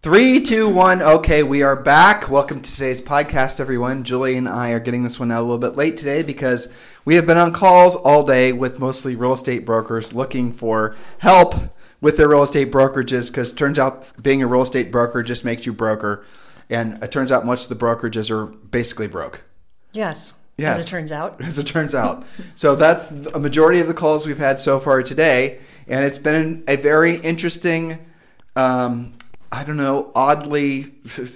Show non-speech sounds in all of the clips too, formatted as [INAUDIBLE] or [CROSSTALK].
Three, two, one. Okay, we are back. Welcome to today's podcast, everyone. Julie and I are getting this one out a little bit late today because we have been on calls all day with mostly real estate brokers looking for help with their real estate brokerages because turns out being a real estate broker just makes you broker. And it turns out most of the brokerages are basically broke. Yes. Yes. As it turns out. [LAUGHS] As it turns out. so that's a majority of the calls we've had so far today. And it's been a very interesting um, I don't know, oddly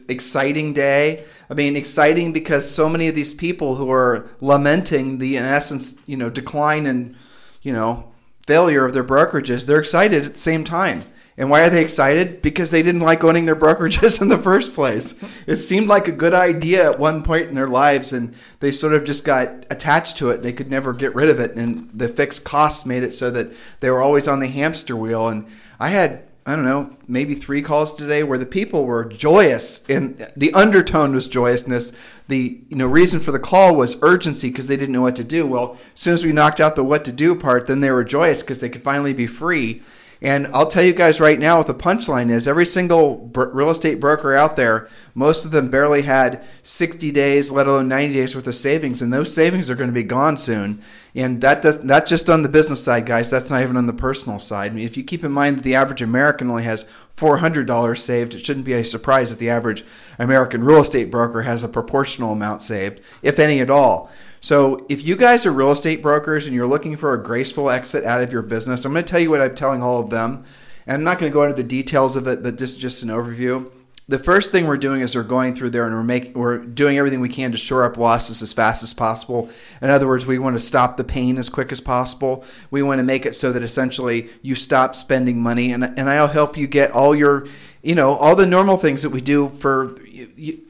exciting day. I mean, exciting because so many of these people who are lamenting the, in essence, you know, decline and, you know, failure of their brokerages, they're excited at the same time. And why are they excited? Because they didn't like owning their [LAUGHS] brokerages in the first place. It seemed like a good idea at one point in their lives, and they sort of just got attached to it. They could never get rid of it, and the fixed costs made it so that they were always on the hamster wheel. And I had I don't know, maybe three calls today where the people were joyous and the undertone was joyousness. The you know reason for the call was urgency because they didn't know what to do. Well, as soon as we knocked out the what to do part, then they were joyous because they could finally be free. And I'll tell you guys right now what the punchline is. Every single real estate broker out there, most of them barely had 60 days, let alone 90 days worth of savings, and those savings are going to be gone soon. And that does that's just on the business side, guys. That's not even on the personal side. I mean, if you keep in mind that the average American only has $400 saved, it shouldn't be a surprise that the average American real estate broker has a proportional amount saved, if any at all. So, if you guys are real estate brokers and you're looking for a graceful exit out of your business, I'm going to tell you what I'm telling all of them. And I'm not going to go into the details of it, but just just an overview the first thing we're doing is we're going through there and we're making we're doing everything we can to shore up losses as fast as possible. In other words, we want to stop the pain as quick as possible. We want to make it so that essentially you stop spending money and and I'll help you get all your you know all the normal things that we do for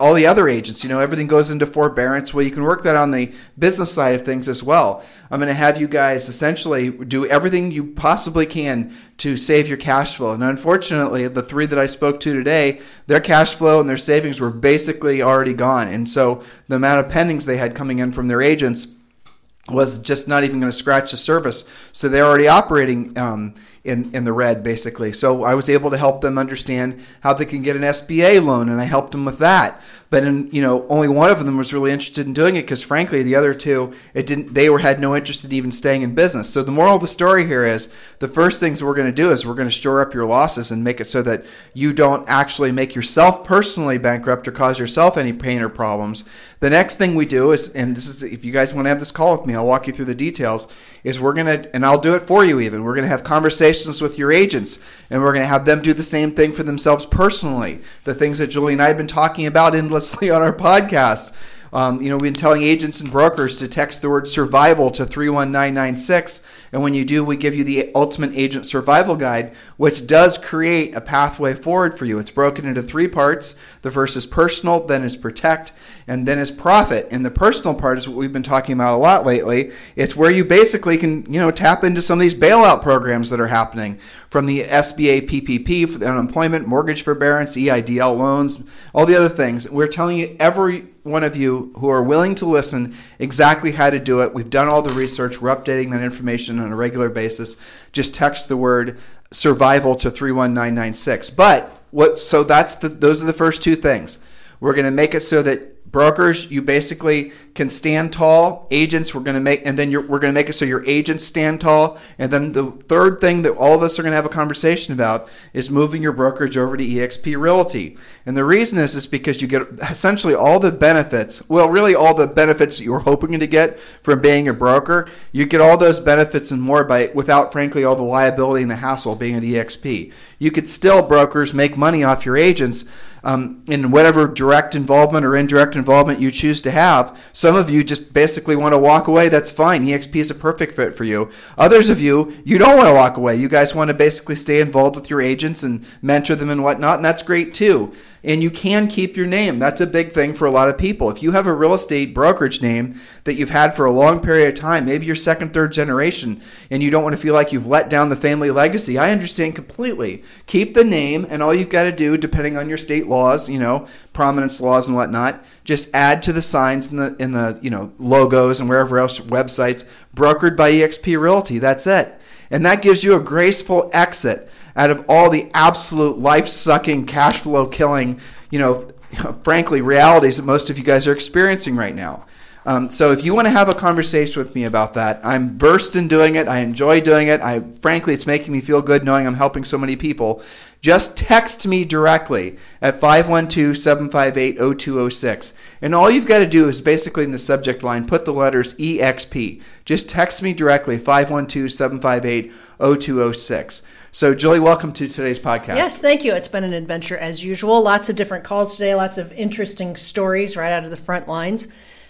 all the other agents. You know, everything goes into forbearance. Well, you can work that on the business side of things as well. I'm going to have you guys essentially do everything you possibly can to save your cash flow. And unfortunately, the three that I spoke to today, their cash flow and their savings were basically already gone. And so the amount of pendings they had coming in from their agents was just not even going to scratch the surface. So they're already operating um, in, in the red, basically. So I was able to help them understand how they can get an SBA loan, and I helped them with that. But in, you know only one of them was really interested in doing it because frankly the other two it didn't they were had no interest in even staying in business. So the moral of the story here is the first things we're going to do is we're going to shore up your losses and make it so that you don't actually make yourself personally bankrupt or cause yourself any pain or problems the next thing we do is and this is if you guys want to have this call with me i'll walk you through the details is we're to and i'll do it for you even we're to have conversations with your agents and we're to have them do the same thing for themselves personally the things that julie and i have been talking about endlessly [LAUGHS] on our podcast. Um, you know, we've been telling agents and brokers to text the word survival to 31996. And when you do, we give you the Ultimate Agent Survival Guide, which does create a pathway forward for you. It's broken into three parts. The first is personal, then is protect, and then is profit. And the personal part is what we've been talking about a lot lately. It's where you basically can, you know, tap into some of these bailout programs that are happening from the SBA PPP for the unemployment, mortgage forbearance, EIDL loans, all the other things. We're telling you, every one of you who are willing to listen, exactly how to do it. We've done all the research. We're updating that information on a regular basis. Just text the word survival to 31996. But what so that's the those are the first two things. We're going to make it so that brokers you basically can stand tall. Agents we're going to make and then we're going to make it so your agents stand tall. And then the third thing that all of us are going to have a conversation about is moving your brokerage over to exp realty. And the reason is is because you get essentially all the benefits well really all the benefits that you were hoping to get from being a broker. You get all those benefits and more by without frankly all the liability and the hassle being an exp you could still brokers make money off your agents um, in whatever direct involvement or indirect involvement you choose to have. Some of you just basically want to walk away. That's fine. EXP is a perfect fit for you. Others of you, you don't want to walk away. You guys want to basically stay involved with your agents and mentor them and whatnot, and that's great too and you can keep your name. That's a big thing for a lot of people. If you have a real estate brokerage name that you've had for a long period of time, maybe you're second, third generation, and you don't want to feel like you've let down the family legacy, I understand completely. Keep the name, and all you've got to do, depending on your state laws, you know, prominence laws and whatnot, just add to the signs in the in the you know logos and wherever else websites brokered by EXP Realty. That's it, and that gives you a graceful exit out of all the absolute life sucking, cash flow killing, you know, [LAUGHS] frankly, realities that most of you guys are experiencing right now. Um, so if you want to have a conversation with me about that, I'm versed in doing it. I enjoy doing it. I frankly, it's making me feel good knowing I'm helping so many people. Just text me directly at 512-758-0206. And all you've got to do is basically in the subject line put the letters EXP. Just text me directly 512-758-0206. So, Julie, welcome to today's podcast. Yes, thank you. It's been an adventure as usual. Lots of different calls today, lots of interesting stories right out of the front lines.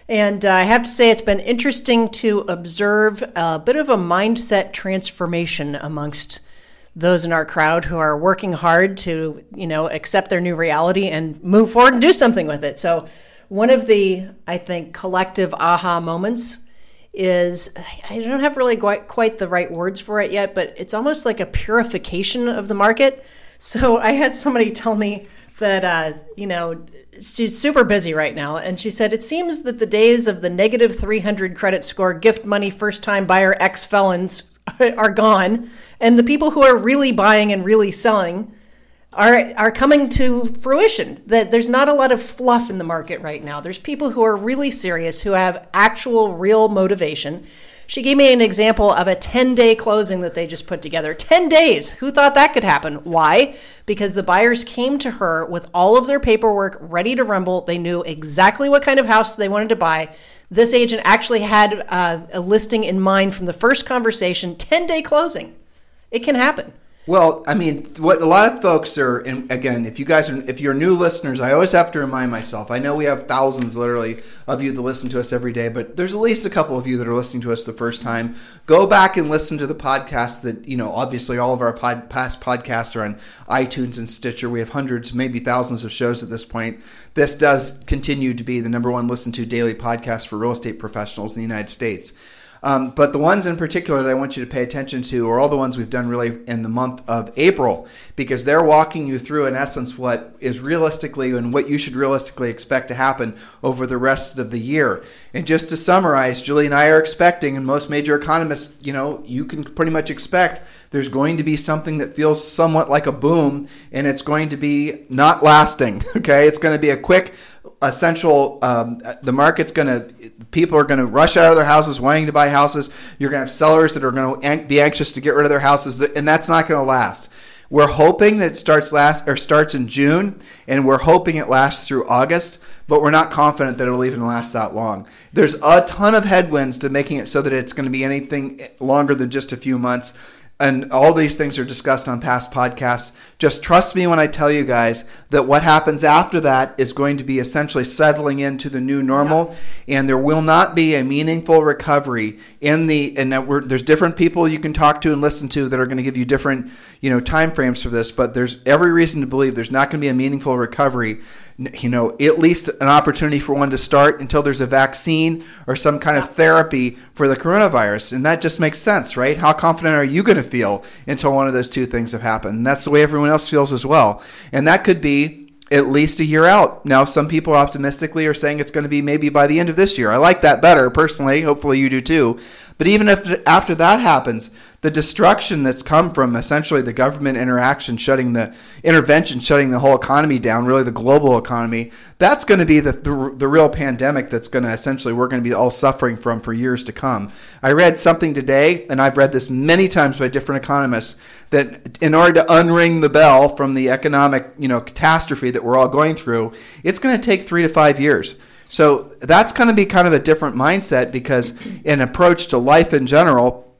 And uh, I have to say, it's been interesting to observe a bit of a mindset transformation amongst those in our crowd who are working hard to, you know, accept their new reality and move forward and do something with it. So, one of the, I think, collective aha moments is I don't have really quite, quite the right words for it yet, but it's almost like a purification of the market. So I had somebody tell me that, uh, you know, she's super busy right now. And she said, It seems that the days of the negative 300 credit score, gift money, first time buyer, ex felons [LAUGHS] are gone. And the people who are really buying and really selling are are coming to fruition. That there's not a lot of fluff in the market right now. There's people who are really serious, who have actual real motivation. She gave me an example of a 10 day closing that they just put together. 10 days. Who thought that could happen? Why? Because the buyers came to her with all of their paperwork ready to rumble. They knew exactly what kind of house they wanted to buy. This agent actually had uh, a listing in mind from the first conversation 10 day closing. It can happen. Well, I mean, what a lot of folks are, and again, if you guys are, if you're new listeners, I always have to remind myself. I know we have thousands, literally, of you that listen to us every day, but there's at least a couple of you that are listening to us the first time. Go back and listen to the podcast. That you know, obviously, all of our pod, past podcasts are on iTunes and Stitcher. We have hundreds, maybe thousands of shows at this point. This does continue to be the number one listened to daily podcast for real estate professionals in the United States. Um, but the ones in particular that I want you to pay attention to are all the ones we've done really in the month of April, because they're walking you through, in essence, what is realistically and what you should realistically expect to happen over the rest of the year. And just to summarize, Julie and I are expecting, and most major economists, you know, you can pretty much expect there's going to be something that feels somewhat like a boom, and it's going to be not lasting. [LAUGHS] Okay, it's going to be a quick essential um, the market's going to people are going to rush out of their houses wanting to buy houses. You're going to have sellers that are going to be anxious to get rid of their houses and that's not going to last. We're hoping that it starts last or starts in june and we're hoping it lasts through august but we're not confident that it'll even last that long. There's a ton of headwinds to making it so that it's going to be anything longer than just a few months and all these things are discussed on past podcasts. Just trust me when I tell you guys that what happens after that is going to be essentially settling into the new normal, yeah. and there will not be a meaningful recovery in the. And there's different people you can talk to and listen to that are going to give you different, you know, time frames for this. But there's every reason to believe there's not going to be a meaningful recovery you know, at least an opportunity for one to start until there's a vaccine or some kind of therapy for the coronavirus. And that just makes sense, right? How confident are you going to feel until one of those two things have happened? And that's the way everyone else feels as well. And that could be at least a year out. Now, some people optimistically are saying it's going to be maybe by the end of this year. I like that better personally. Hopefully, you do too. But even if after that happens, the destruction that's come from essentially the government interaction shutting the intervention shutting the whole economy down really the global economy that's going to be the, the, the real pandemic that's going to essentially we're going to be all suffering from for years to come. I read something today and i've read this many times by different economists that in order to unring the bell from the economic you know catastrophe that we're all going through it's going to take three to five years. So that's going to be kind of a different mindset because an approach to life in general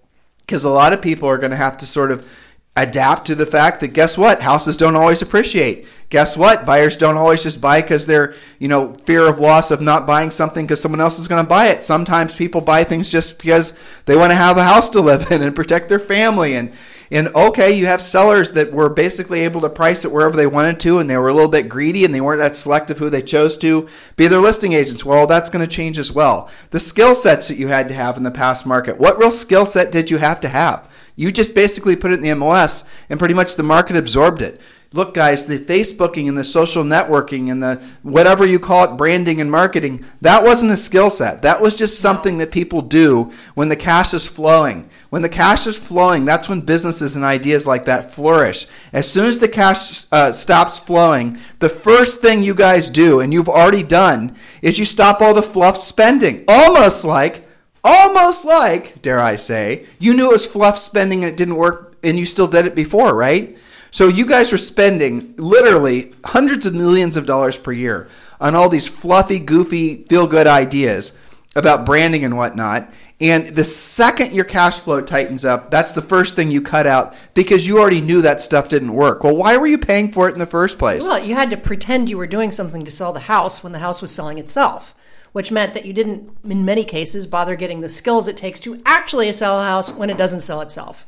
because a lot of people are going to have to sort of adapt to the fact that guess what? Houses don't always appreciate. Guess what? Buyers don't always just buy because they're you know fear of loss of not buying something because someone else is going to buy it. Sometimes people buy things just because they want to have a house to live in and protect their family and and okay you have sellers that were basically able to price it wherever they wanted to and they were a little bit greedy and they weren't that selective who they chose to be their listing agents. Well that's going to change as well. The skill sets that you had to have in the past market what real skill set did you have to have? You just basically put it in the MLS and pretty much the market absorbed it. Look, guys, the Facebooking and the social networking and the whatever you call it, branding and marketing, that wasn't a skill set. That was just something that people do when the cash is flowing. When the cash is flowing, that's when businesses and ideas like that flourish. As soon as the cash uh, stops flowing, the first thing you guys do, and you've already done, is you stop all the fluff spending. Almost like almost like, dare I say, you knew it was fluff spending and it didn't work and you still did it before, right? So you guys were spending literally hundreds of millions of dollars per year on all these fluffy, goofy, feel good ideas about branding and whatnot. And the second your cash flow tightens up, that's the first thing you cut out because you already knew that stuff didn't work. Well, why were you paying for it in the first place? Well, you had to pretend you were doing something to sell the house when the house was selling itself which meant that you didn't, in many cases, bother getting the skills it takes to actually sell a house when it doesn't sell itself.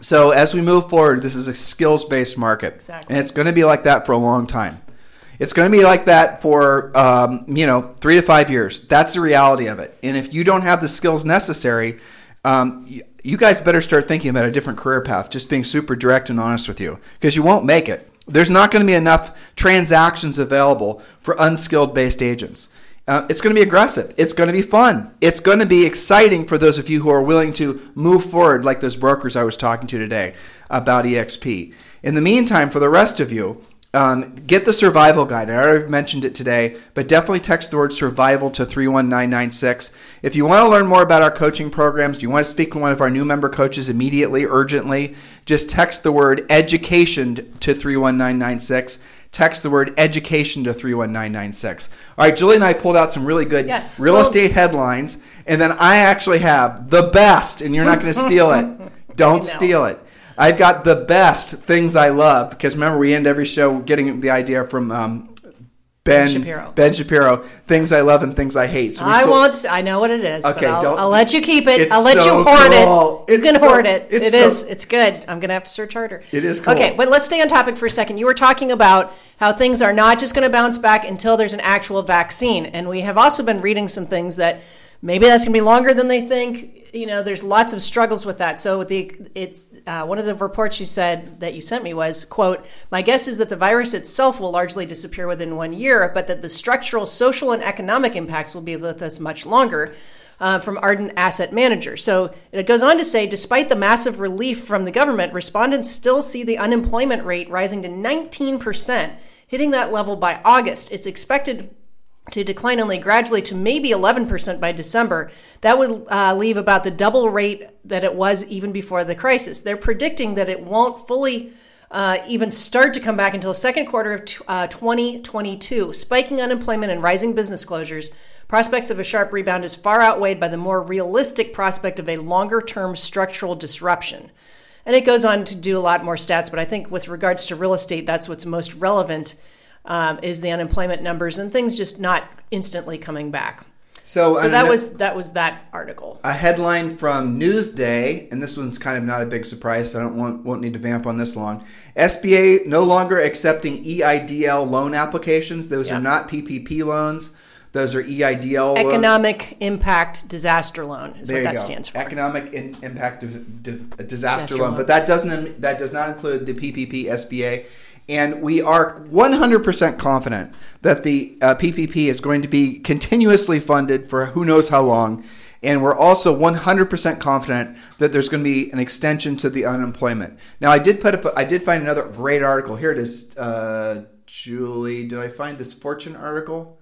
So as we move forward, this is a skills-based market, exactly. and it's going to be like that for a long time. It's going to be like that for um, you know three to five years. That's the reality of it. And if you don't have the skills necessary, um, you, you guys better start thinking about a different career path. Just being super direct and honest with you, because you won't make it. There's not going to be enough transactions available for unskilled based agents. Uh, it's going to be aggressive. It's going to be fun. It's going to be exciting for those of you who are willing to move forward, like those brokers I was talking to today about EXP. In the meantime, for the rest of you, um, get the survival guide. I already mentioned it today, but definitely text the word survival to 31996. If you want to learn more about our coaching programs, you want to speak to one of our new member coaches immediately, urgently, just text the word education to 31996 text the word education to 31996. All right, Julie and I pulled out some really good yes. real well, estate headlines, and then I actually have the best, and you're not going to steal it. [LAUGHS] Don't steal it. I've got the best things I love because remember, we end every show getting the idea from um, Ben, Shapiro. Ben Shapiro. Things I love and things I hate. So I still... won't. I know what it is. Okay, I'll, don't. I'll let you keep it. I'll let so you hoard cool. it. You it's can so, hoard it. It's it so, is. It's good. I'm gonna have to search harder. It is cool. Okay, but let's stay on topic for a second. You were talking about how things are not just going to bounce back until there's an actual vaccine, and we have also been reading some things that maybe that's going to be longer than they think you know, there's lots of struggles with that. So the it's uh, one of the reports you said that you sent me was quote, my guess is that the virus itself will largely disappear within one year, but that the structural, social, and economic impacts will be with us much longer. Uh, from Ardent Asset Manager. So it goes on to say despite the massive relief from the government, respondents still see the unemployment rate rising to 19%, hitting that level by August. It's expected to decline only gradually to maybe 11% by December. That would uh, leave about the double rate that it was even before the crisis. They're predicting that it won't fully uh, even start to come back until the second quarter of t- uh, 2022. Spiking unemployment and rising business closures, prospects of a sharp rebound is far outweighed by the more realistic prospect of a longer term structural disruption. And it goes on to do a lot more stats, but I think with regards to real estate, that's what's most relevant um, is the unemployment numbers and things just not instantly coming back. So, so that was that was that article. A headline from Newsday, and this one's kind of not a big surprise. So I don't want, won't need to vamp on this long. SBA no longer accepting EIDL loan applications. Those are not PPP loans. Those are EIDL Economic loans. Impact Disaster Loan is there what that go. stands for. Economic in, Impact Disaster, disaster loan. loan. But that doesn't that does not include the PPP SBA. And we are 100% confident that the uh, PPP is going to be continuously funded for who knows how long. And we're also 100% confident that there's going to be an extension to the unemployment. Now, I did put up, I did find another great article. Here it is, uh, Julie. Did I find this Fortune article?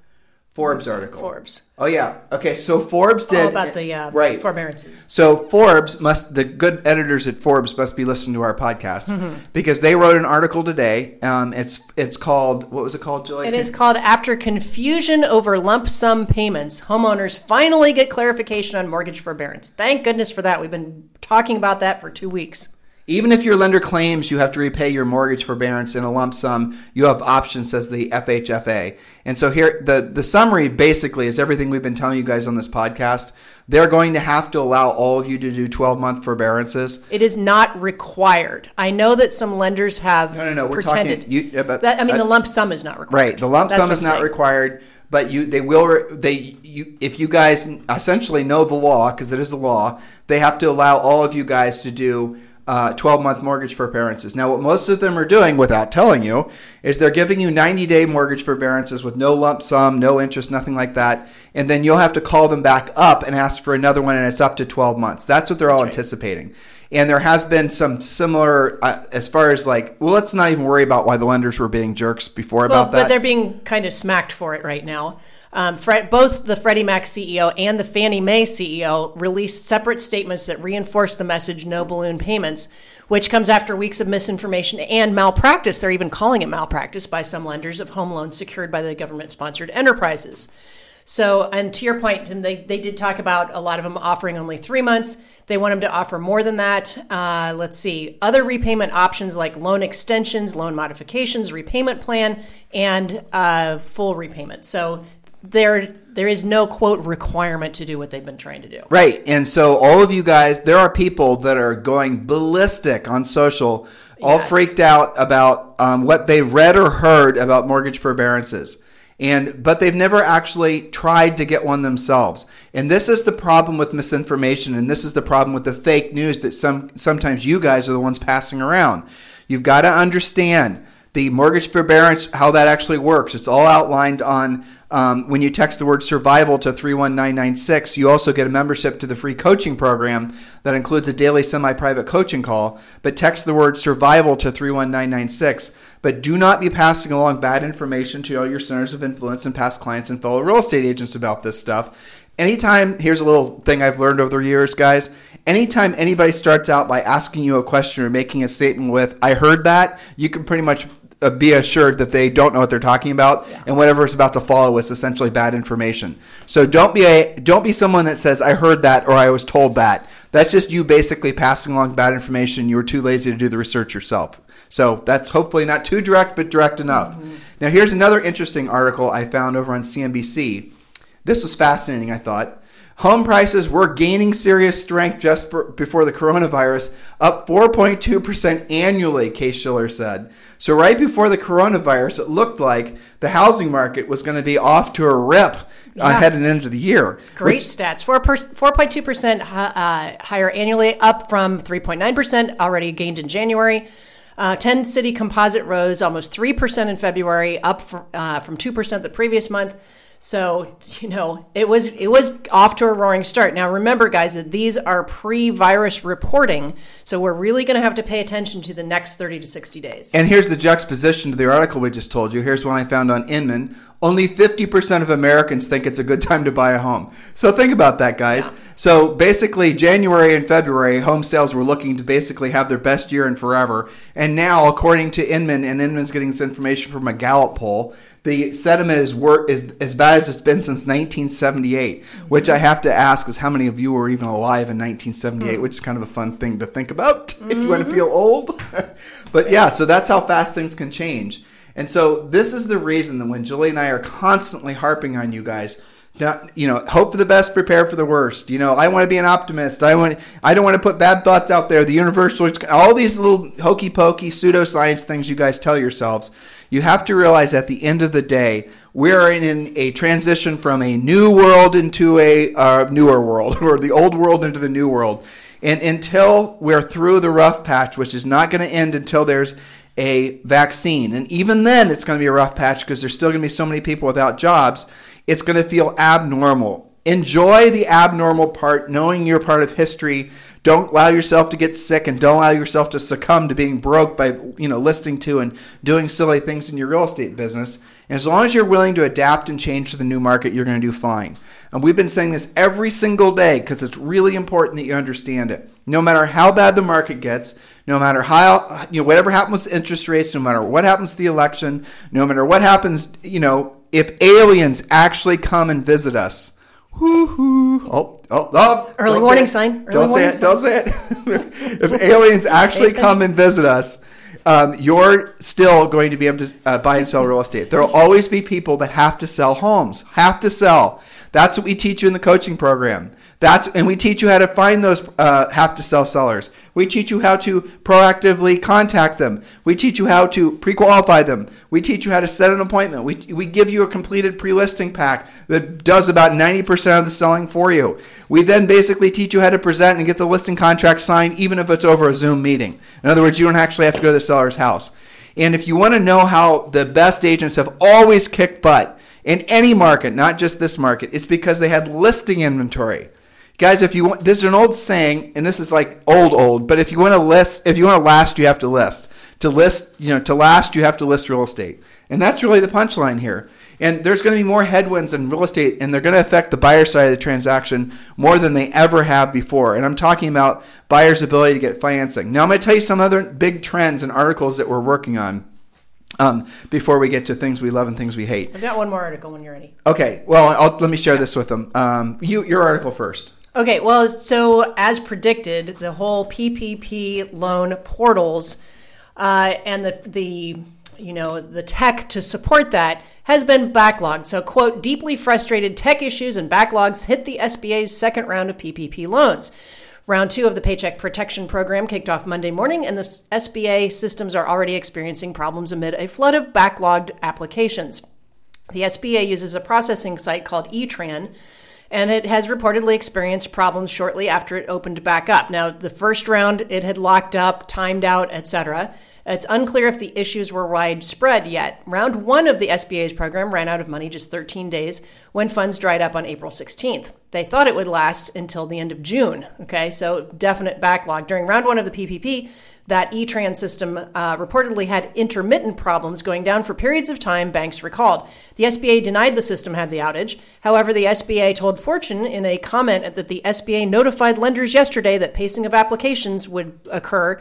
Forbes article. Forbes. Oh yeah. Okay. So Forbes did all about the uh, right forbearances. So Forbes must the good editors at Forbes must be listening to our podcast mm-hmm. because they wrote an article today. Um, it's it's called what was it called, Julie? It is called after confusion over lump sum payments, homeowners finally get clarification on mortgage forbearance. Thank goodness for that. We've been talking about that for two weeks. Even if your lender claims you have to repay your mortgage forbearance in a lump sum, you have options, says the FHFA. And so here, the, the summary basically is everything we've been telling you guys on this podcast. They're going to have to allow all of you to do 12 month forbearances. It is not required. I know that some lenders have No, no, no. We're pretended. talking. You, about, that, I mean, uh, the lump sum is not required. Right. The lump That's sum is not saying. required, but you they will they you if you guys essentially know the law because it is a law, they have to allow all of you guys to do uh, 12 month mortgage forbearances. Now, what most of them are doing without telling you is they're giving you 90 day mortgage forbearances with no lump sum, no interest, nothing like that. And then you'll have to call them back up and ask for another one, and it's up to 12 months. That's what they're all right. anticipating. And there has been some similar, uh, as far as like, well, let's not even worry about why the lenders were being jerks before Well, about that. but they're being kind of smacked for it right now. Um, Fred, both the Freddie Mac CEO and the Fannie Mae CEO released separate statements that reinforce the message "no balloon payments," which comes after weeks of misinformation and malpractice. They're even calling it malpractice by some lenders of home loans secured by the government-sponsored enterprises. So, and to your point, Tim, they, they did talk about a lot of them offering only three months. They want them to offer more than that. Uh, let's see, other repayment options like loan extensions, loan modifications, repayment plan, and uh, full repayment. So there there is no quote requirement to do what they've been trying to do. Right. And so all of you guys, there are people that are going ballistic on social, all Yes. freaked out about um, what they read or heard about mortgage forbearances. And but they've never actually tried to get one themselves. And this is the problem with misinformation and this is the problem with the fake news that some sometimes you guys are the ones passing around. You've got to understand the mortgage forbearance, how that actually works. It's all outlined on um, when you text the word survival to 31996. You also get a membership to the free coaching program that includes a daily semi private coaching call. But text the word survival to 31996. But do not be passing along bad information to all your centers of influence and past clients and fellow real estate agents about this stuff. Anytime, here's a little thing I've learned over the years, guys. Anytime anybody starts out by asking you a question or making a statement with, I heard that, you can pretty much Uh, be assured that they don't know what they're talking about, and whatever is about to follow is essentially bad information. So don't be a don't be someone that says I heard that or I was told that. That's just you basically passing along bad information. You were too lazy to do the research yourself. So that's hopefully not too direct, but direct enough. Mm-hmm. Now here's another interesting article I found over on CNBC. This was fascinating, I thought. Home prices were gaining serious strength just before the coronavirus, up 4.2% annually, Case-Shiller said. So, right before the coronavirus, it looked like the housing market was going to be off to a rip uh, Yeah. heading into the year. Great which- stats. 4 4.2% uh, higher annually, up from 3.9% already gained in January. Uh, 10 city composite rose almost 3% in February, up fr- uh, from 2% the previous month. So, you know, it was it was off to a roaring start. Now remember guys that these are pre-virus reporting, so we're really going to have to pay attention to the next 30 to 60 days. And here's the juxtaposition to the article we just told you. Here's one I found on Inman. Only 50% of Americans think it's a good time to buy a home. So think about that, guys. So basically, January and February, home sales were looking to basically have their best year in forever. And now, according to Inman, and Inman's getting this information from a Gallup poll, the sediment is wor- is as bad as it's been since 1978. Which I mm-hmm. have to ask is how many of you were even alive in 1978? Mm. Which is kind of a fun thing to think about [LAUGHS] if you want to mm-hmm. feel old. [LAUGHS] but yeah, so that's how fast things can change. And so this is the reason that when Julie and I are constantly harping on you guys, not, you know, hope for the best, prepare for the worst. You know, I want to be an optimist. I want, I don't want to put bad thoughts out there. The universal, all these little hokey pokey pseudoscience things you guys tell yourselves. You have to realize at the end of the day, we're in a transition from a new world into a uh, newer world, [LAUGHS] or the old world into the new world. And until we're through the rough patch, which is not going to end until there's a vaccine. And even then, it's going to be a rough patch because there's still going to be so many people without jobs. It's going to feel abnormal. Enjoy the abnormal part, knowing you're part of history. Don't allow yourself to get sick and don't allow yourself to succumb to being broke by, you know, listening to and doing silly things in your real estate business. And as long as you're willing to adapt and change to the new market, you're going to do fine. And we've been saying this every single day because it's really important that you understand it. No matter how bad the market gets, no matter how, you know, whatever happens to interest rates, no matter what happens to the election, no matter what happens, you know, if aliens actually come and visit us, whoo-hoo. Oh, Oh, oh Early warning sign. Early don't warning say it. Don't say it. [LAUGHS] if [LAUGHS] aliens actually come and visit us, um, you're still going to be able to uh, buy and sell real estate. There will always be people that have to sell homes, have to sell. That's what we teach you in the coaching program. That's and we teach you how to find those uh, have to sell sellers. We teach you how to proactively contact them. We teach you how to pre-qualify them. We teach you how to set an appointment. We, we give you a completed pre-listing pack that does about 90% of the selling for you. We then basically teach you how to present and get the listing contract signed even if it's over a Zoom meeting. In other words, you don't actually have to go to the seller's house. And if you want to know how the best agents have always kicked butt in any market, not just this market, it's because they had listing inventory. Guys, if you want, there's an old saying, and this is like old, old, but if you want to list, if you want to last, you have to list. To list, you know, to last, you have to list real estate. And that's really the punchline here. And there's going to be more headwinds in real estate, and they're going to affect the buyer side of the transaction more than they ever have before. And I'm talking about buyers' ability to get financing. Now, I'm going to tell you some other big trends and articles that we're working on um, before we get to things we love and things we hate. I've got one more article when you're ready. Okay, well, I'll, let me share this with them. Um, you, your article first. Okay, well, so as predicted, the whole PPP loan portals uh, and the the you know the tech to support that has been backlogged. So, quote, deeply frustrated tech issues and backlogs hit the SBA's second round of PPP loans. Round two of the Paycheck Protection Program kicked off Monday morning, and the SBA systems are already experiencing problems amid a flood of backlogged applications. The SBA uses a processing site called eTran and it has reportedly experienced problems shortly after it opened back up. Now, the first round it had locked up, timed out, etc. It's unclear if the issues were widespread yet. Round one of the SBA's program ran out of money just 13 days when funds dried up on April 16th. They thought it would last until the end of June. Okay, so definite backlog. During round one of the PPP, that E-Tran system uh, reportedly had intermittent problems going down for periods of time, banks recalled. The SBA denied the system had the outage. However, the SBA told Fortune in a comment that the SBA notified lenders yesterday that pacing of applications would occur.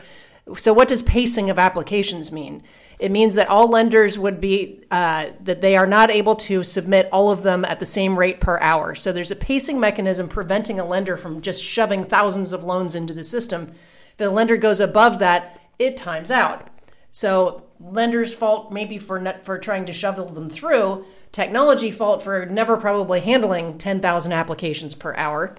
So, what does pacing of applications mean? It means that all lenders would be, uh, that they are not able to submit all of them at the same rate per hour. So, there's a pacing mechanism preventing a lender from just shoving thousands of loans into the system the lender goes above that, it times out. So lender's fault maybe for not, for trying to shovel them through, technology fault for never probably handling 10,000 applications per hour.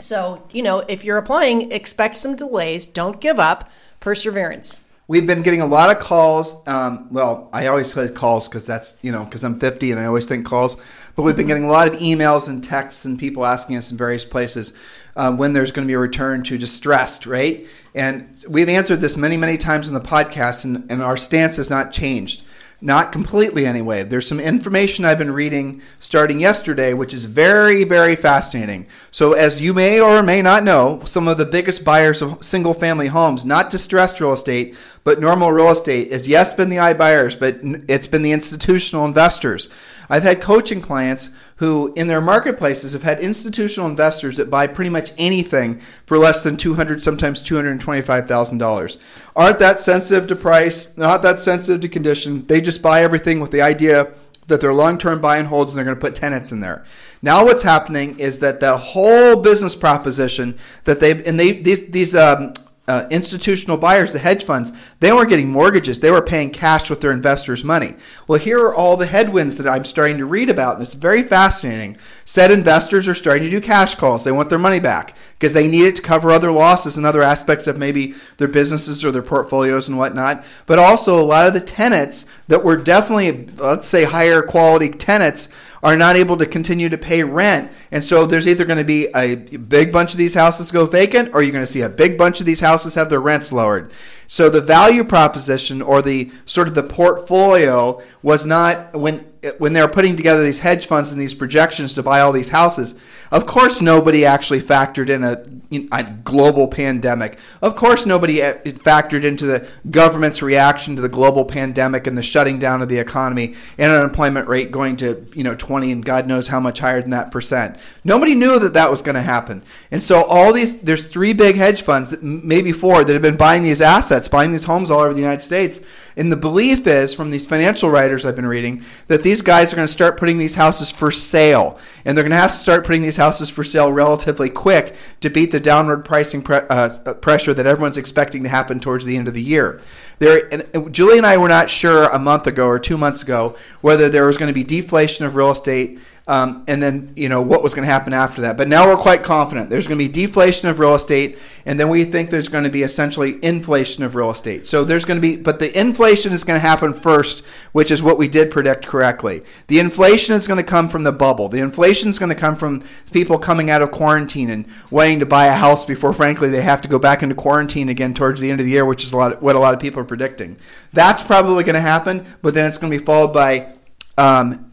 So, you know, if you're applying, expect some delays, don't give up, perseverance. We've been getting a lot of calls. Um, well, I always say calls because that's, you know, because I'm 50 and I always think calls. But we've been getting a lot of emails and texts and people asking us in various places um, when there's going to be a return to distressed, right? And we've answered this many, many times in the podcast, and, and our stance has not changed. Not completely, anyway. There's some information I've been reading starting yesterday, which is very, very fascinating. So, as you may or may not know, some of the biggest buyers of single family homes, not distressed real estate, but normal real estate, is yes, been the iBuyers, but it's been the institutional investors. I've had coaching clients who, in their marketplaces, have had institutional investors that buy pretty much anything for less than two hundred, sometimes two hundred twenty-five thousand dollars. Aren't that sensitive to price? Not that sensitive to condition. They just buy everything with the idea that they're long-term buy and holds, and they're going to put tenants in there. Now, what's happening is that the whole business proposition that they and they these these um, uh, institutional buyers, the hedge funds, they weren't getting mortgages. They were paying cash with their investors' money. Well, here are all the headwinds that I'm starting to read about, and it's very fascinating. Said investors are starting to do cash calls. They want their money back because they need it to cover other losses and other aspects of maybe their businesses or their portfolios and whatnot. But also, a lot of the tenants that were definitely, let's say, higher quality tenants are not able to continue to pay rent. And so there's either going to be a big bunch of these houses go vacant or you're going to see a big bunch of these houses have their rents lowered. So the value proposition or the sort of the portfolio was not when when they were putting together these hedge funds and these projections to buy all these houses, of course nobody actually factored in a, a, global pandemic. Of course nobody uh, factored into the government's reaction to the global pandemic and the shutting down of the economy and unemployment rate going to you know 20 and God knows how much higher than that percent. Nobody knew that that was going to happen. And so all these there's three big hedge funds, maybe four, that have been buying these assets, buying these homes all over the United States And the belief is from these financial writers I've been reading that these guys are going to start putting these houses for sale. And they're going to have to start putting these houses for sale relatively quick to beat the downward pricing pre- uh, pressure that everyone's expecting to happen towards the end of the year. There, and Julie and I were not sure a month ago or two months ago whether there was going to be deflation of real estate um, and then you know what was going to happen after that. But now we're quite confident there's going to be deflation of real estate, and then we think there's going to be essentially inflation of real estate. So there's going to be, but the inflation is going to happen first, which is what we did predict correctly. The inflation is going to come from the bubble. The inflation is going to come from people coming out of quarantine and waiting to buy a house before, frankly, they have to go back into quarantine again towards the end of the year, which is a lot of, what a lot of people are predicting. That's probably going to happen, but then it's going to be followed by um,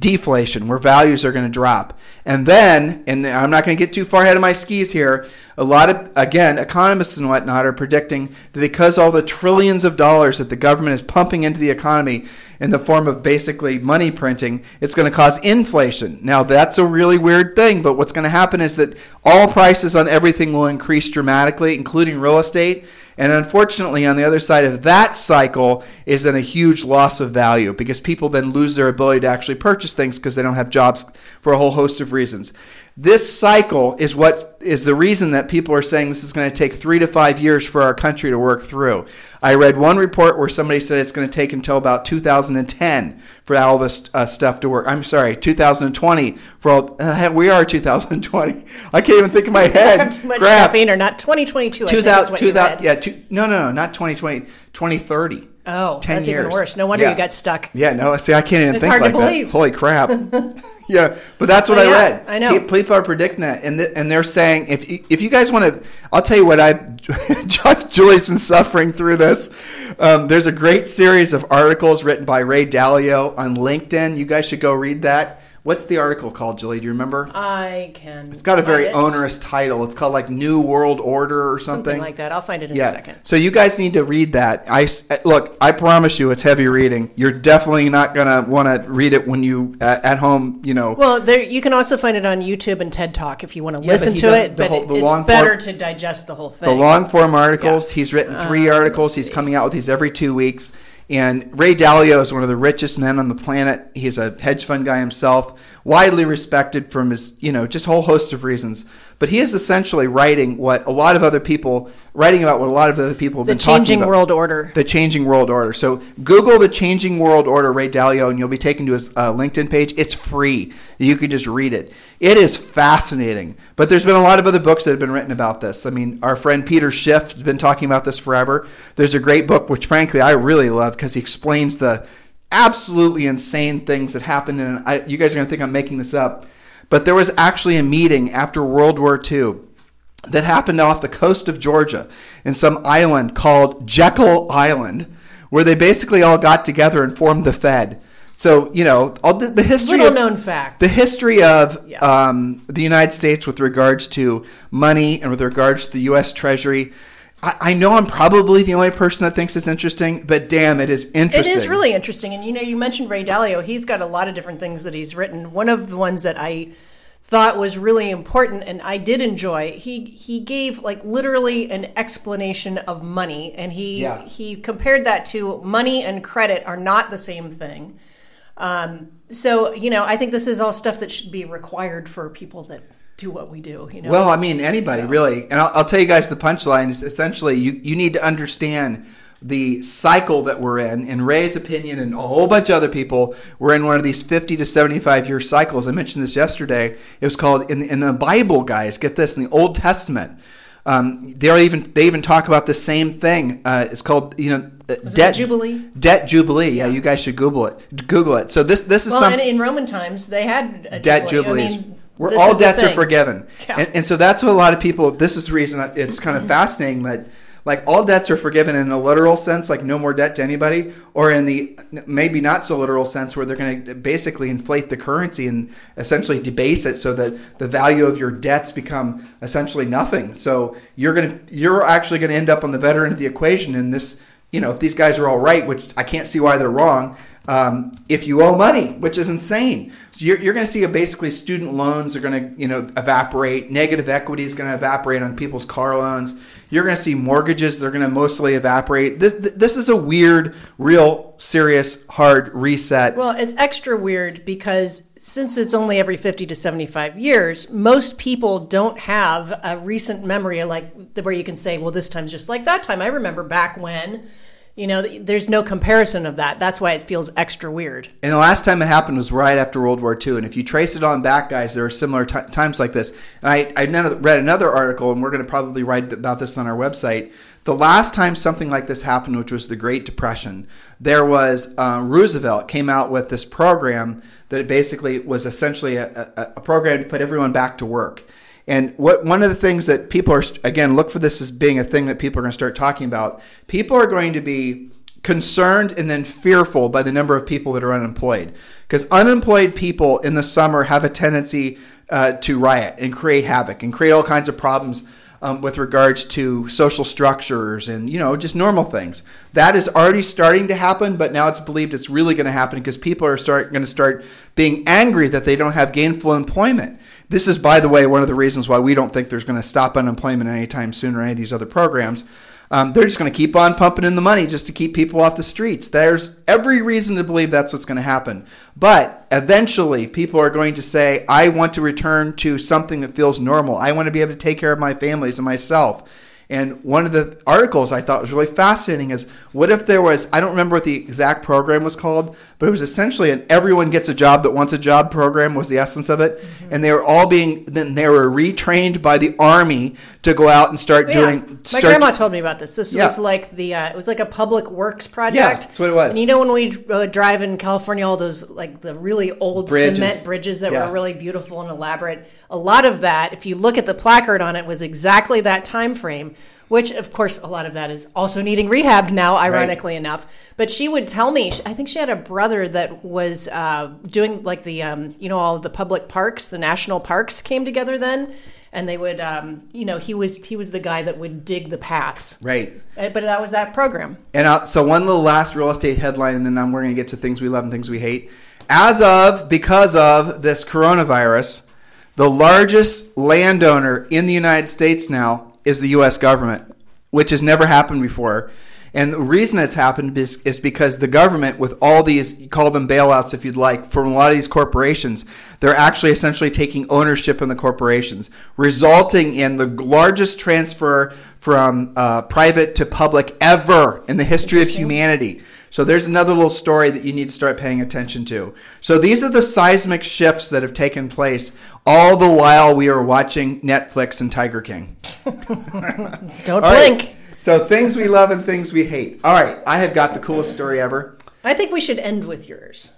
deflation where values are going to drop. And then, and I'm not going to get too far ahead of my skis here, a lot of, again, economists and whatnot are predicting that because all the trillions of dollars that the government is pumping into the economy in the form of basically money printing, it's going to cause inflation. Now, that's a really weird thing, but what's going to happen is that all prices on everything will increase dramatically, including real estate. And unfortunately, on the other side of that cycle is then a huge loss of value because people then lose their ability to actually purchase things because they don't have jobs for a whole host of reasons. This cycle is what is the reason that people are saying this is going to take three to five years for our country to work through. I read one report where somebody said it's going to take until about 2010 for all this uh, stuff to work. I'm sorry, 2020 for all. Uh, we are 2020. I can't even think in my [LAUGHS] head. too much Crap. caffeine or not 2022. 2000, 2000 yeah, two, no, no, no, not 2020, 2030. Oh, 10 that's years. even worse. No wonder yeah. you got stuck. Yeah, no, see, I can't even it's think hard like to believe. that. Holy crap. [LAUGHS] yeah, but that's what I read. I know. People are predicting that, and th- and they're saying if if you guys want to, I'll tell you what I, [LAUGHS] Julie's been suffering through this. Um, there's a great series of articles written by Ray Dalio on LinkedIn. You guys should go read that. What's the article called, Julie? Do you remember? I can. It's got a very it. onerous title. It's called like New World Order or something. Something like that. I'll find it in yeah. a second. So you guys need to read that. I look. I promise you, it's heavy reading. You're definitely not gonna want to read it when you at, at, home. You know. Well, there you can also find it on YouTube and TED Talk if you want to yeah, listen to it. but whole, it's better form, to digest the whole thing. The long form articles. Yeah. He's written three um, articles. He's coming out with these every two weeks. And Ray Dalio is one of the richest men on the planet. He's a hedge fund guy himself, widely respected from his, you know, just a whole host of reasons. But he is essentially writing what a lot of other people, writing about what a lot of other people have the been talking about. The changing world order. The changing world order. So Google the changing world order, Ray Dalio, and you'll be taken to his uh, LinkedIn page. It's free. You can just read it. It is fascinating. But there's been a lot of other books that have been written about this. I mean, our friend Peter Schiff has been talking about this forever. There's a great book, which frankly I really love because he explains the absolutely insane things that happened. And I, you guys are going to think I'm making this up but there was actually a meeting after World War II that happened off the coast of Georgia in some island called Jekyll Island, where they basically all got together and formed the Fed. So you know all the, the history. Little known fact. The history of yeah. um, the United States with regards to money and with regards to the U.S. Treasury I, know I'm probably the only person that thinks it's interesting, but damn, it is interesting. It is really interesting. And you know, you mentioned Ray Dalio. He's got a lot of different things that he's written. One of the ones that I thought was really important and I did enjoy. He he gave like literally an explanation of money and he yeah. he compared that to money and credit are not the same thing. Um, so you know, I think this is all stuff that should be required for people that do what we do. You know. Well, I mean, anybody so. really, and I'll, I'll, tell you guys the punchline is essentially you you need to understand the cycle that we're in. In Ray's opinion, and a whole bunch of other people, we're in one of these fifty to seventy-five year cycles. I mentioned this yesterday. It was called in the, in the Bible, guys. Get this in the Old Testament. Um, they even they even talk about the same thing. Uh, it's called you know debt jubilee. Debt jubilee. Yeah, you guys should Google it. Google it. So this this is well, some, and in Roman times they had a debt jubilee. jubilees. I mean, we're this all debts are forgiven, yeah. and, and so that's what a lot of people. This is the reason it's kind of fascinating that like all debts are forgiven in a literal sense, like no more debt to anybody, or in the maybe not so literal sense where they're going to basically inflate the currency and essentially debase it so that the value of your debts become essentially nothing. So you're going to you're actually going to end up on the better end of the equation in this. You know, if these guys are all right, which I can't see why they're wrong, um, if you owe money, which is insane. You're, you're going to see a basically student loans are going to you know evaporate. Negative equity is going to evaporate on people's car loans. You're going to see mortgages they're going to mostly evaporate. This this is a weird, real, serious, hard reset. Well, it's extra weird because since it's only every 50 to 75 years, most people don't have a recent memory like where you can say, well, this time's just like that time. I remember back when you know, there's no comparison of that. That's why it feels extra weird. And the last time it happened was right after World War II. And if you trace it on back, guys, there are similar t- times like this. And I, I read another article, and we're going to probably write about this on our website. The last time something like this happened, which was the Great Depression, there was uh, Roosevelt came out with this program that basically was essentially a, a, a program to put everyone back to work. And what one of the things that people are again look for this as being a thing that people are going to start talking about. People are going to be concerned and then fearful by the number of people that are unemployed. Because unemployed people in the summer have a tendency uh, to riot and create havoc and create all kinds of problems um, with regards to social structures and you know just normal things. That is already starting to happen but now it's believed it's really going to happen because people are start going to start being angry that they don't have gainful employment this is, by the way, one of the reasons why we don't think there's going to stop unemployment anytime soon or any of these other programs. Um, they're just going to keep on pumping in the money just to keep people off the streets. There's every reason to believe that's what's going to happen. But eventually, people are going to say, I want to return to something that feels normal. I want to be able to take care of my families and myself. And one of the articles I thought was really fascinating is what if there was, I don't remember what the exact program was called, but it was essentially an everyone gets a job that wants a job program was the essence of it. Mm-hmm. And they were all being, then they were retrained by the army to go out and start yeah. doing. Start My grandma told me about this. This yeah. was like the, uh, it was like a public works project. Yeah, that's what it was. And you know when we uh, drive in California, all those like the really old bridges. cement bridges that yeah. were really beautiful and elaborate. A lot of that, if you look at the placard on it, was exactly that time frame which of course a lot of that is also needing rehab now ironically right. enough but she would tell me i think she had a brother that was uh, doing like the um, you know all the public parks the national parks came together then and they would um, you know he was he was the guy that would dig the paths right uh, but that was that program and uh, so one little last real estate headline and then we're going to get to things we love and things we hate as of because of this coronavirus the largest landowner in the united states now is the U.S. government, which has never happened before. And the reason it's happened is, is because the government, with all these, call them bailouts if you'd like, from a lot of these corporations, they're actually essentially taking ownership in the corporations, resulting in the largest transfer from uh, private to public ever in the history of humanity. So there's another little story that you need to start paying attention to. So these are the seismic shifts that have taken place all the while we are watching Netflix and Tiger King. [LAUGHS] [LAUGHS] Don't all blink. Right. So things we love and things we hate. All right, I have got the coolest story ever. I think we should end with yours.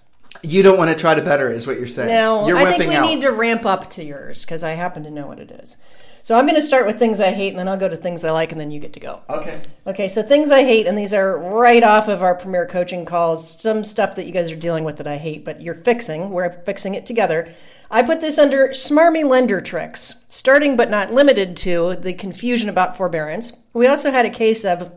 You don't want to try to better, is what you're saying. No, you're I think we out. need to ramp up to yours because I happen to know what it is. So I'm going to start with things I hate, and then I'll go to things I like, and then you get to go. Okay. Okay. So things I hate, and these are right off of our premier coaching calls. Some stuff that you guys are dealing with that I hate, but you're fixing. We're fixing it together. I put this under smarmy lender tricks, starting but not limited to the confusion about forbearance. We also had a case of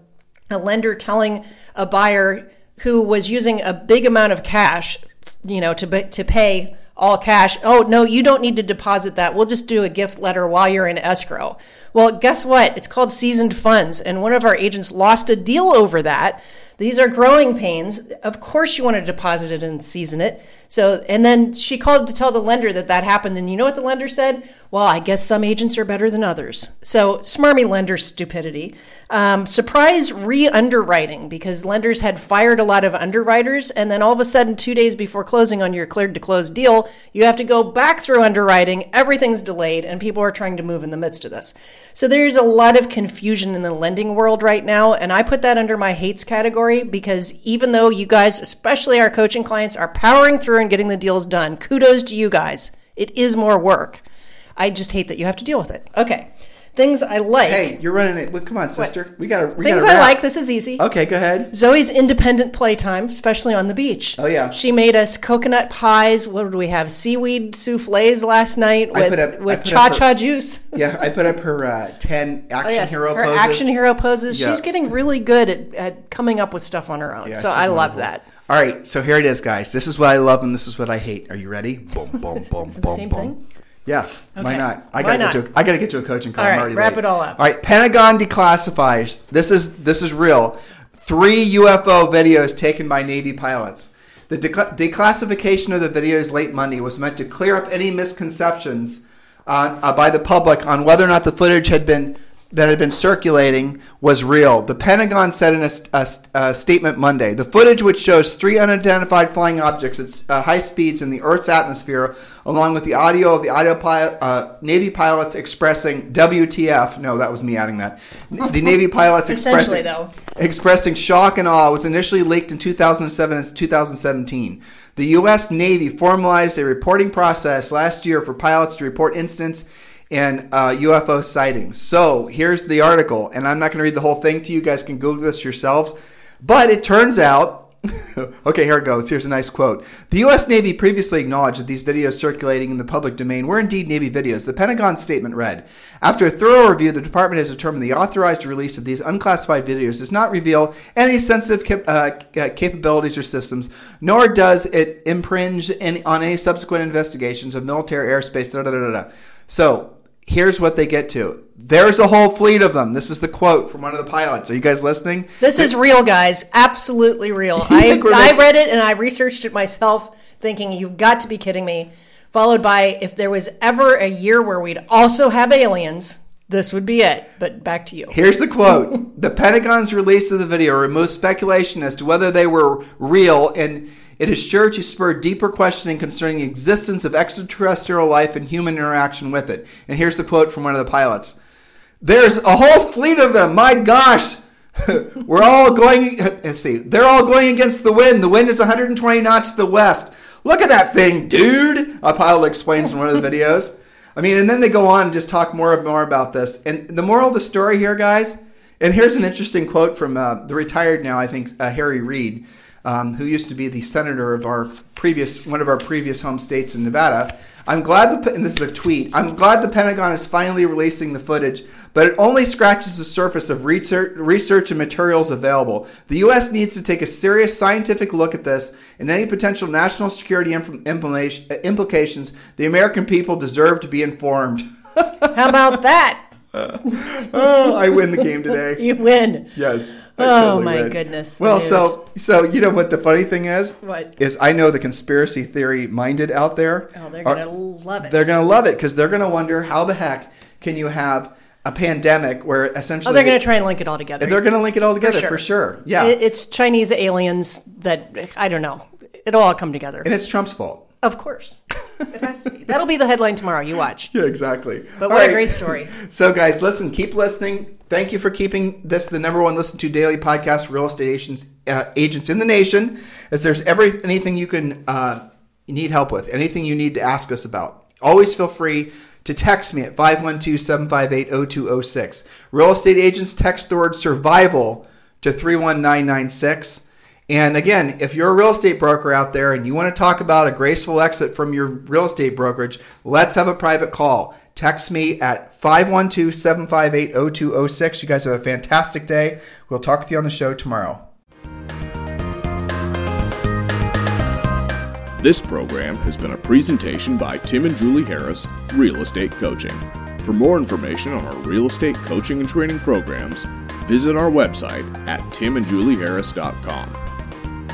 a lender telling a buyer who was using a big amount of cash, you know, to to pay all cash. Oh, no, you don't need to deposit that. We'll just do a gift letter while you're in escrow. Well, guess what? It's called seasoned funds. And one of our agents lost a deal over that. These are growing pains. Of course, you want to deposit it and season it. So, and then she called to tell the lender that that happened. And you know what the lender said? Well, I guess some agents are better than others. So, smarmy lender stupidity. Um, surprise re underwriting because lenders had fired a lot of underwriters. And then all of a sudden, two days before closing on your cleared to close deal, you have to go back through underwriting. Everything's delayed, and people are trying to move in the midst of this. So, there's a lot of confusion in the lending world right now. And I put that under my hates category because even though you guys, especially our coaching clients, are powering through and getting the deals done. Kudos to you guys. It is more work. I just hate that you have to deal with it. Okay. Things I like. Hey, you're running it. Well, come on, sister. What? We got to. Things I like. This is easy. Okay, go ahead. Zoe's independent playtime, especially on the beach. Oh yeah. She made us coconut pies. What did we have? Seaweed souffles last night with up, with cha cha juice. Yeah, I put up her uh, ten action oh, yes. hero her poses. action hero poses. Yeah. She's getting really good at, at coming up with stuff on her own. Yeah, so I love that. All right, so here it is, guys. This is what I love and this is what I hate. Are you ready? Boom, boom, boom, [LAUGHS] Is it the boom, same boom. Yeah, why not? I Why gotta get to. A, I gotta get to a coaching call. All I'm already wrap late. it all up. All right, Pentagon declassifies. This is this is real. Three UFO videos taken by Navy pilots. The decla- declassification of the videos late Monday was meant to clear up any misconceptions uh, uh, by the public on whether or not the footage had been that had been circulating was real. The Pentagon said in a, a- a statement Monday, the footage which shows three unidentified flying objects at uh, high speeds in the Earth's atmosphere, along with the audio of the audio pilot, uh, Navy pilots expressing WTF. No, that was me adding that. The [LAUGHS] Navy pilots expressing though. expressing shock and awe was initially leaked in 2007 and 2017. The U.S. Navy formalized a reporting process last year for pilots to report incidents and uh, UFO sightings. So here's the article, and I'm not going to read the whole thing to you. You guys can Google this yourselves. But it turns out, [LAUGHS] okay, here it goes. Here's a nice quote. The U.S. Navy previously acknowledged that these videos circulating in the public domain were indeed Navy videos. The Pentagon statement read After a thorough review, the department has determined the authorized release of these unclassified videos does not reveal any sensitive cap- uh, capabilities or systems, nor does it impinge on any subsequent investigations of military airspace. Da, da, da. So here's what they get to. There's a whole fleet of them. This is the quote from one of the pilots. Are you guys listening? This is real, guys. Absolutely real. [LAUGHS] I, I read it and I researched it myself, thinking you've got to be kidding me. Followed by if there was ever a year where we'd also have aliens, this would be it. But back to you. Here's the quote [LAUGHS] The Pentagon's release of the video removes speculation as to whether they were real, and it is sure to spur deeper questioning concerning the existence of extraterrestrial life and human interaction with it. And here's the quote from one of the pilots There's a whole fleet of them, my gosh! [LAUGHS] We're all going, [LAUGHS] let's see, they're all going against the wind. The wind is 120 knots to the west. Look at that thing, dude! A pilot explains in one of the videos. I mean, and then they go on and just talk more and more about this. And the moral of the story here, guys, and here's an interesting quote from uh, the retired now, I think, uh, Harry Reid, um, who used to be the senator of our previous, one of our previous home states in Nevada. I'm glad the, and this is a tweet, I'm glad the Pentagon is finally releasing the footage, but it only scratches the surface of research, research and materials available. The U.S. needs to take a serious scientific look at this and any potential national security implications. The American people deserve to be informed. [LAUGHS] How about that? [LAUGHS] oh, I win the game today. You win. Yes. I Oh, totally my win. goodness, Well, news. so so you know what the funny thing is? What? is I know the conspiracy theory minded out there. Oh, they're going to love it. They're going to love it because they're going to wonder how the heck can you have a pandemic where essentially oh, they're going to try and link it all together. they're going to link it all together sure. for sure. Yeah, It- it's Chinese aliens that, I don't know. It'll all come together. and it's Trump's fault. Of course. It has to be. That'll be the headline tomorrow. You watch. Yeah, exactly. But what a great story. [LAUGHS] So, guys, listen, keep listening. Thank you for keeping this the number one listen to daily podcast real estate agents uh, agents in the nation. As there's every anything you can uh, you need help with, anything you need to ask us about, always feel free to text me at 512-758-0206. Real estate agents text the word survival to 31996. And again, if you're a real estate broker out there and you want to talk about a graceful exit from your real estate brokerage, let's have a private call. Text me at 512 758 0206. You guys have a fantastic day. We'll talk with you on the show tomorrow. This program has been a presentation by Tim and Julie Harris, Real Estate Coaching. For more information on our real estate coaching and training programs, visit our website at timandjulieharris.com.